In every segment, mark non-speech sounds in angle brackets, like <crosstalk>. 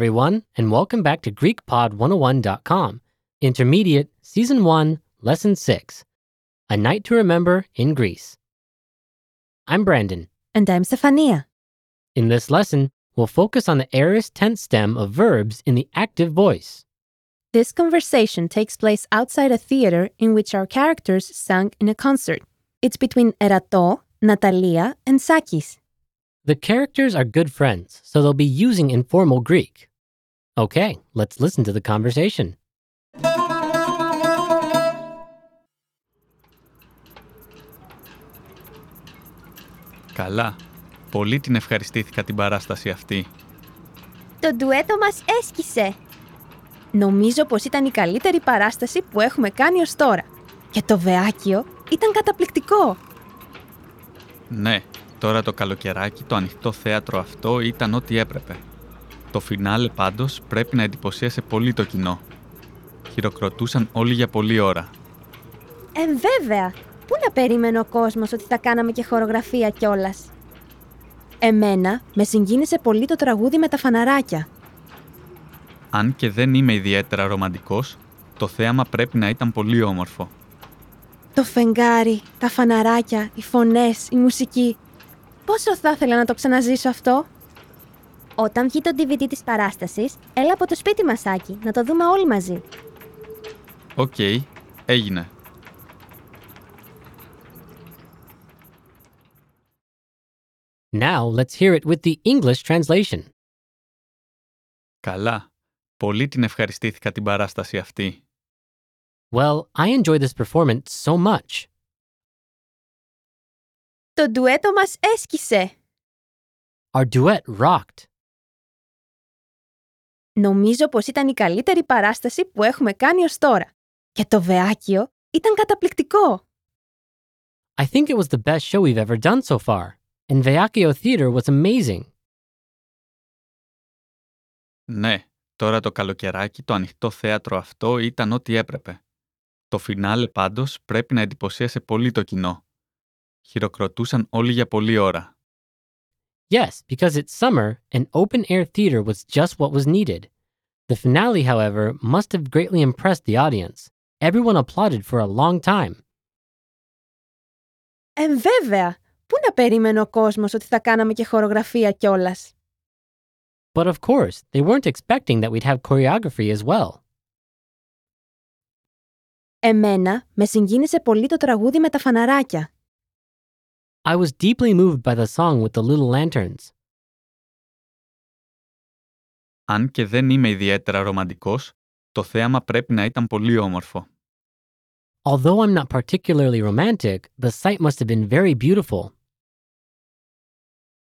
Everyone, and welcome back to GreekPod101.com, Intermediate, Season 1, Lesson 6 A Night to Remember in Greece. I'm Brandon. And I'm Stefania. In this lesson, we'll focus on the aorist tense stem of verbs in the active voice. This conversation takes place outside a theater in which our characters sang in a concert. It's between Erato, Natalia, and Sakis. The characters are good friends, so they'll be using informal Greek. Okay, let's listen to the conversation. Καλά. Πολύ την ευχαριστήθηκα την παράσταση αυτή. Το ντουέτο μας έσκησε. Νομίζω πως ήταν η καλύτερη παράσταση που έχουμε κάνει ως τώρα. Και το βεάκιο ήταν καταπληκτικό. Ναι, τώρα το καλοκαιράκι το ανοιχτό θέατρο αυτό ήταν ό,τι έπρεπε. Το φινάλε πάντως πρέπει να εντυπωσίασε πολύ το κοινό. Χειροκροτούσαν όλοι για πολλή ώρα. Ε, βέβαια. Πού να περίμενε ο κόσμος ότι θα κάναμε και χορογραφία κιόλας; Εμένα με συγκίνησε πολύ το τραγούδι με τα φαναράκια. Αν και δεν είμαι ιδιαίτερα ρομαντικός, το θέαμα πρέπει να ήταν πολύ όμορφο. Το φεγγάρι, τα φαναράκια, οι φωνές, η μουσική. Πόσο θα ήθελα να το ξαναζήσω αυτό; Όταν βγει το DVD της παράστασης, έλα από το σπίτι μας, Άκη, να το δούμε όλοι μαζί. Οκ, έγινε. Now, let's hear it with the English translation. Καλά. Πολύ την ευχαριστήθηκα την παράσταση αυτή. Well, I enjoyed this performance so much. Το ντουέτο μας έσκησε. Our duet rocked. Νομίζω πως ήταν η καλύτερη παράσταση που έχουμε κάνει ως τώρα. Και το βεάκιο ήταν καταπληκτικό. I think it was the best show we've ever done so far, and Vayakio Theater was amazing. Ναι, τώρα το καλοκαιράκι το ανοιχτό θέατρο αυτό ήταν ό,τι έπρεπε. Το φινάλε πάντως πρέπει να εντυπωσίασε πολύ το κοινό. Χειροκροτούσαν όλοι για πολλή ώρα. Yes, because it's summer, an open air theater was just what was needed. The finale, however, must have greatly impressed the audience. Everyone applauded for a long time. Ε, βέβαια. Πού να περίμενε ο κόσμος ότι θα κάναμε και χορογραφία κιόλας. But of course, they weren't expecting that we'd have choreography as well. Εμένα με συγκίνησε πολύ το τραγούδι με τα φαναράκια. I was deeply moved by the song with the little lanterns. Αν και δεν είμαι ιδιαίτερα ρομαντικός, το θέαμα πρέπει να ήταν πολύ όμορφο. Although I'm not particularly romantic, the sight must have been very beautiful.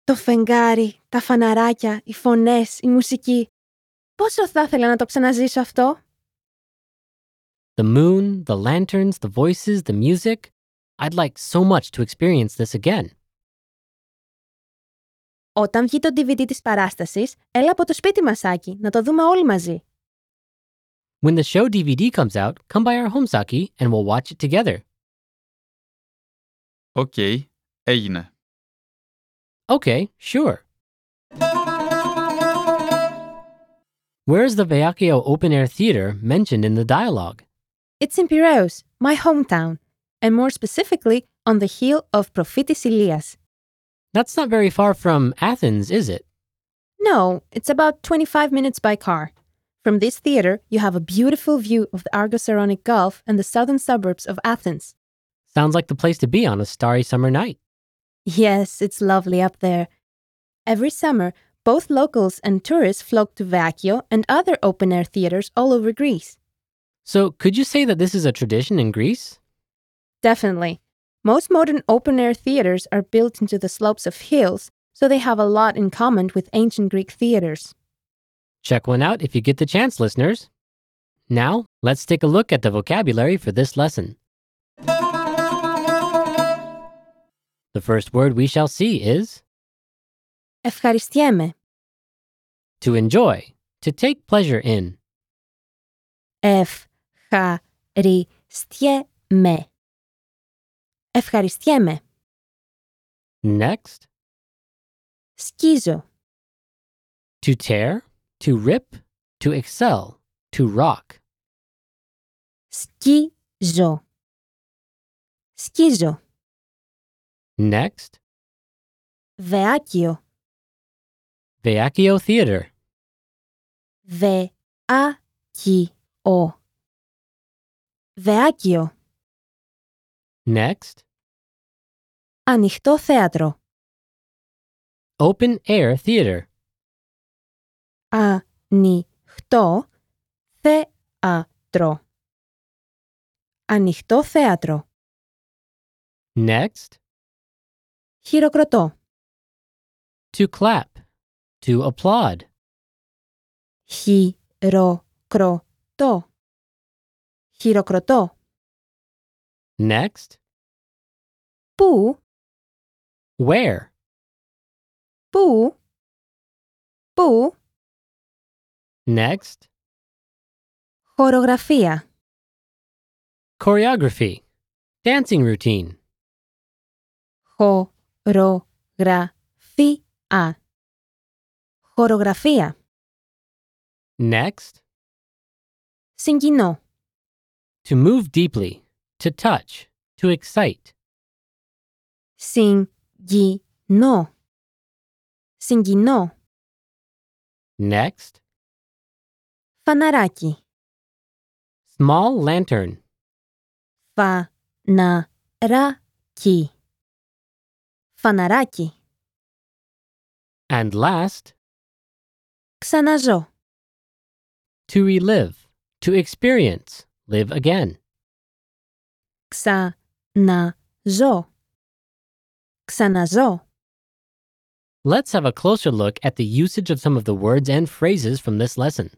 Το φεγγάρι, τα φαναράκια, οι φωνές, η μουσική. Πόσο θα ήθελα να το ξαναζήσω αυτό. The moon, the lanterns, the voices, the music. I'd like so much to experience this again. Όταν βγει το DVD της παράστασης, έλα από το σπίτι μας, Άκη, να το δούμε όλοι μαζί. When the show DVD comes out, come by our home, Saki, and we'll watch it together. Οκ, έγινε. Okay, sure. Where is the Vayakio Open Air Theater mentioned in the dialogue? It's in Piraeus, my hometown, and more specifically on the hill of Prophetis Ilias. That's not very far from Athens, is it? No, it's about 25 minutes by car. From this theater, you have a beautiful view of the Argosaronic Gulf and the southern suburbs of Athens. Sounds like the place to be on a starry summer night. Yes, it's lovely up there. Every summer, both locals and tourists flock to Vakio and other open air theaters all over Greece. So, could you say that this is a tradition in Greece? Definitely. Most modern open air theaters are built into the slopes of hills, so they have a lot in common with ancient Greek theaters. Check one out if you get the chance, listeners. Now, let's take a look at the vocabulary for this lesson. The first word we shall see is Ευχαριστιέμαι. to enjoy, to take pleasure in. Ευχαριστιέμαι. Ευχαριστιέμαι. Next, Σκίζω. to tear, to rip, to excel, to rock. Σκίζω. Σκίζω. Next, Βεάκιο. Vaiakio Theater. Βεάκιο. Βεάκιο. Next, Ανοιχτό θέατρο. Open Air Theater. Ανοιχτό θέατρο. Ανοιχτό θέατρο. Next, Χειροκροτώ. to clap, to applaud. Χειροκροτώ. Χειροκροτώ. Next. Bu. Where? Bu. Bu. Next. Coreografía. Choreography. Dancing routine. Coreografía. Coreografía. Next. Singino. To move deeply to touch, to excite. Συγκινώ. Συγκινώ. Next, Φαναράκι. small lantern. Φαναράκι. Φαναράκι. And last, Ξαναζώ. to relive, to experience, live again. Ξαναζώ. Ξαναζώ. Let's have a closer look at the usage of some of the words and phrases from this lesson.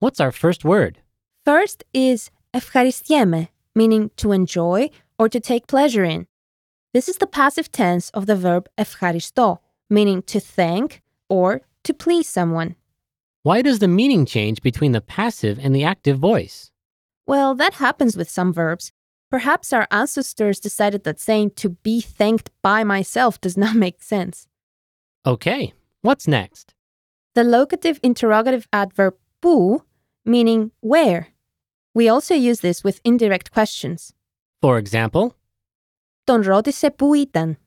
What's our first word? First is ευχαριστιέμαι, meaning to enjoy or to take pleasure in. This is the passive tense of the verb ευχαριστώ, meaning to thank or to please someone. Why does the meaning change between the passive and the active voice? Well, that happens with some verbs. Perhaps our ancestors decided that saying to be thanked by myself does not <laughs> make sense. Okay, what's next? The locative interrogative adverb bu, meaning where. We also use this with indirect questions. For example, Don Rodi se puitan,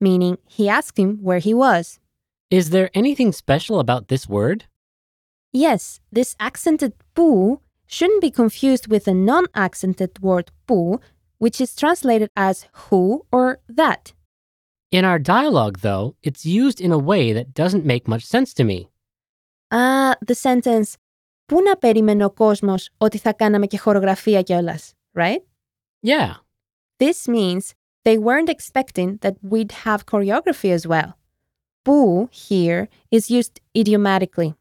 meaning he asked him where he was. Is there anything special about this word? Yes, this accented bu shouldn't be confused with the non accented word που, which is translated as who or that. In our dialogue, though, it's used in a way that doesn't make much sense to me. Ah, the sentence Πού να περίμενε ο κόσμος ότι θα κάναμε και χορογραφία κιόλας, right? Yeah, This means they weren't expecting that we'd have choreography as well. Που here is used idiomatically.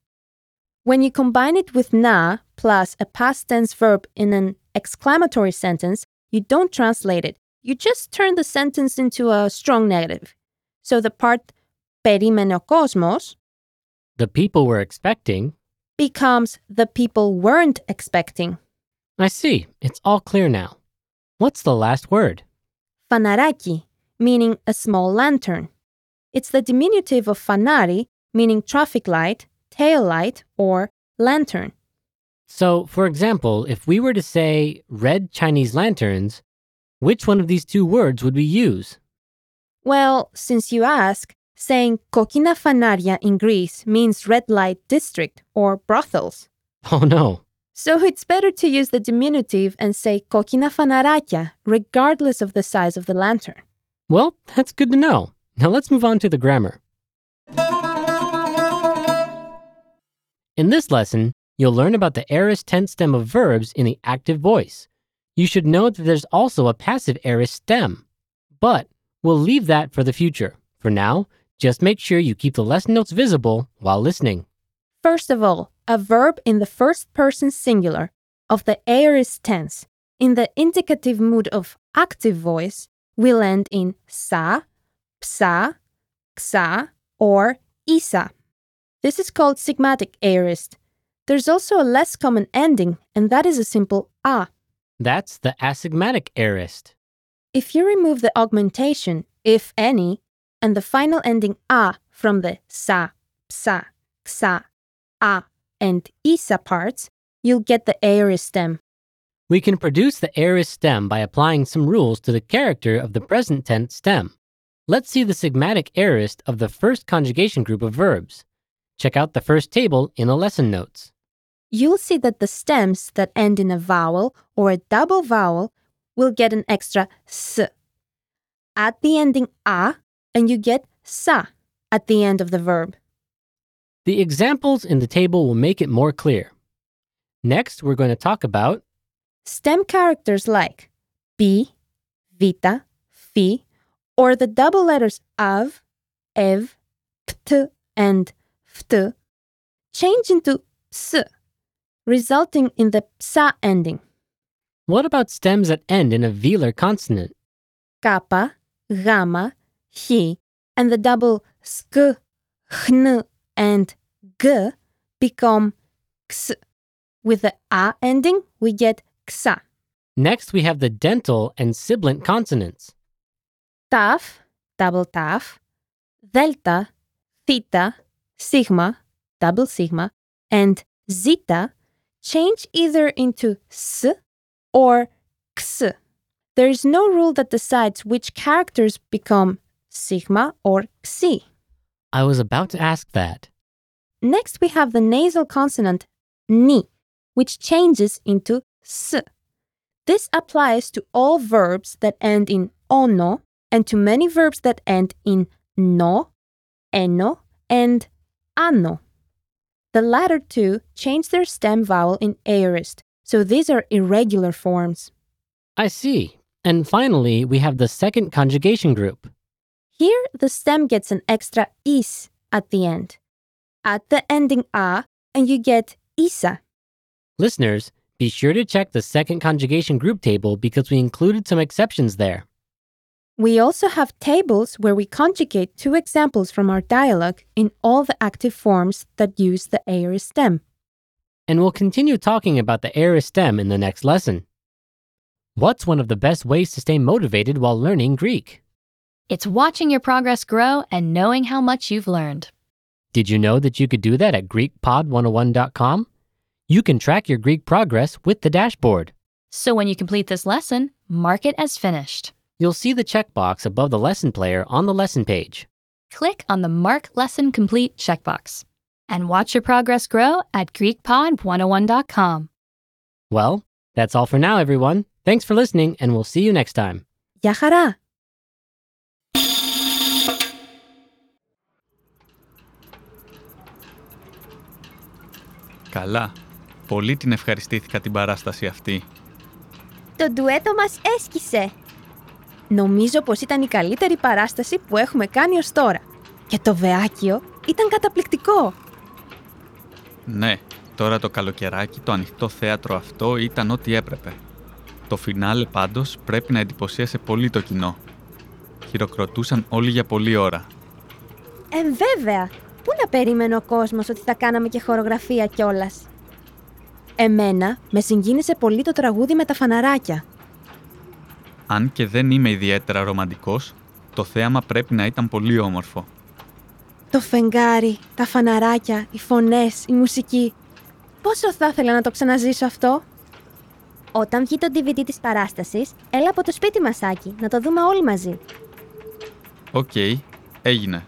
When you combine it with na plus a past tense verb in an exclamatory sentence, you don't translate it. You just turn the sentence into a strong negative. So the part perimenokosmos, the people were expecting, becomes the people weren't expecting. I see. It's all clear now. What's the last word? Fanaraki, meaning a small lantern. It's the diminutive of fanari, meaning traffic light, tail light, or lantern. So, for example, if we were to say red Chinese lanterns, which one of these two words would we use? Well, since you ask, saying kokina fanaria in Greece means red light district or brothels. <laughs> Oh no. So it's better to use the diminutive and say kokina fanarakia, regardless of the size of the lantern. Well, that's good to know. Now let's move on to the grammar. In this lesson, you'll learn about the aorist tense stem of verbs in the active voice. You should know that there's also a passive aorist stem, but we'll leave that for the future. For now, just make sure you keep the lesson notes visible while listening. First of all, a verb in the first person singular of the aorist tense in the indicative mood of active voice will end in sa, psa, xa, or isa. This is called sigmatic aorist. There's also a less common ending, and that is a simple a. That's the asigmatic aorist. If you remove the augmentation, if any, and the final ending a from the sa, psa, xa, a and isa parts, you'll get the aorist stem. We can produce the aorist stem by applying some rules to the character of the present tense stem. Let's see the sigmatic aorist of the first conjugation group of verbs. Check out the first table in the lesson notes. You'll see that the stems that end in a vowel or a double vowel will get an extra s. Add the ending a, and you get sa at the end of the verb. The examples in the table will make it more clear. Next, we're going to talk about Stem characters like b, vita, fi, or the double letters av, ev, pt, and ft change into s, resulting in the psa ending. what about stems that end in a velar consonant? kappa, gamma, chi, and the double sk, hn, and g become ks. With the a ending, we get ksa. Next, we have the dental and sibilant consonants. Taf, double taf, delta, theta, sigma, double sigma, and zeta change either into s or ks. There is no rule that decides which characters become sigma or xi. I was about to ask that. Next, we have the nasal consonant ni, which changes into s. This applies to all verbs that end in ono and to many verbs that end in no, eno, and ano. The latter two change their stem vowel in aorist, so these are irregular forms. I see. And finally, we have the second conjugation group. Here, the stem gets an extra is at the end. Add the ending a, and you get isa. Listeners, be sure to check the second conjugation group table because we included some exceptions there. We also have tables where we conjugate two examples from our dialogue in all the active forms that use the aorist stem. And we'll continue talking about the aorist stem in the next lesson. What's one of the best ways to stay motivated while learning Greek? It's watching your progress grow and knowing how much you've learned. Did you know that you could do that at GreekPod101.com? You can track your Greek progress with the dashboard. So when you complete this lesson, mark it as finished. You'll see the checkbox above the lesson player on the lesson page. Click on the Mark Lesson Complete checkbox and watch your progress grow at GreekPod101.com. Well, that's all for now, everyone. Thanks for listening, and we'll see you next time. Γεια χαρά! Καλά. Πολύ την ευχαριστήθηκα την παράσταση αυτή. Το ντουέτο μας έσκησε. Νομίζω πως ήταν η καλύτερη παράσταση που έχουμε κάνει ως τώρα. Και το βεάκιο ήταν καταπληκτικό. Ναι, τώρα το καλοκαιράκι το ανοιχτό θέατρο αυτό ήταν ό,τι έπρεπε. Το φινάλε πάντως πρέπει να εντυπωσίασε πολύ το κοινό. Χειροκροτούσαν όλοι για πολλή ώρα. Ε, βέβαια. Πού να περίμενε ο κόσμος ότι θα κάναμε και χορογραφία κιόλας; Εμένα με συγκίνησε πολύ το τραγούδι με τα φαναράκια. Αν και δεν είμαι ιδιαίτερα ρομαντικός, το θέαμα πρέπει να ήταν πολύ όμορφο. Το φεγγάρι, τα φαναράκια, οι φωνές, η μουσική. Πόσο θα ήθελα να το ξαναζήσω αυτό; Όταν βγει το DVD της παράστασης, έλα από το σπίτι μας, Άκη, να το δούμε όλοι μαζί. Οκ, έγινε.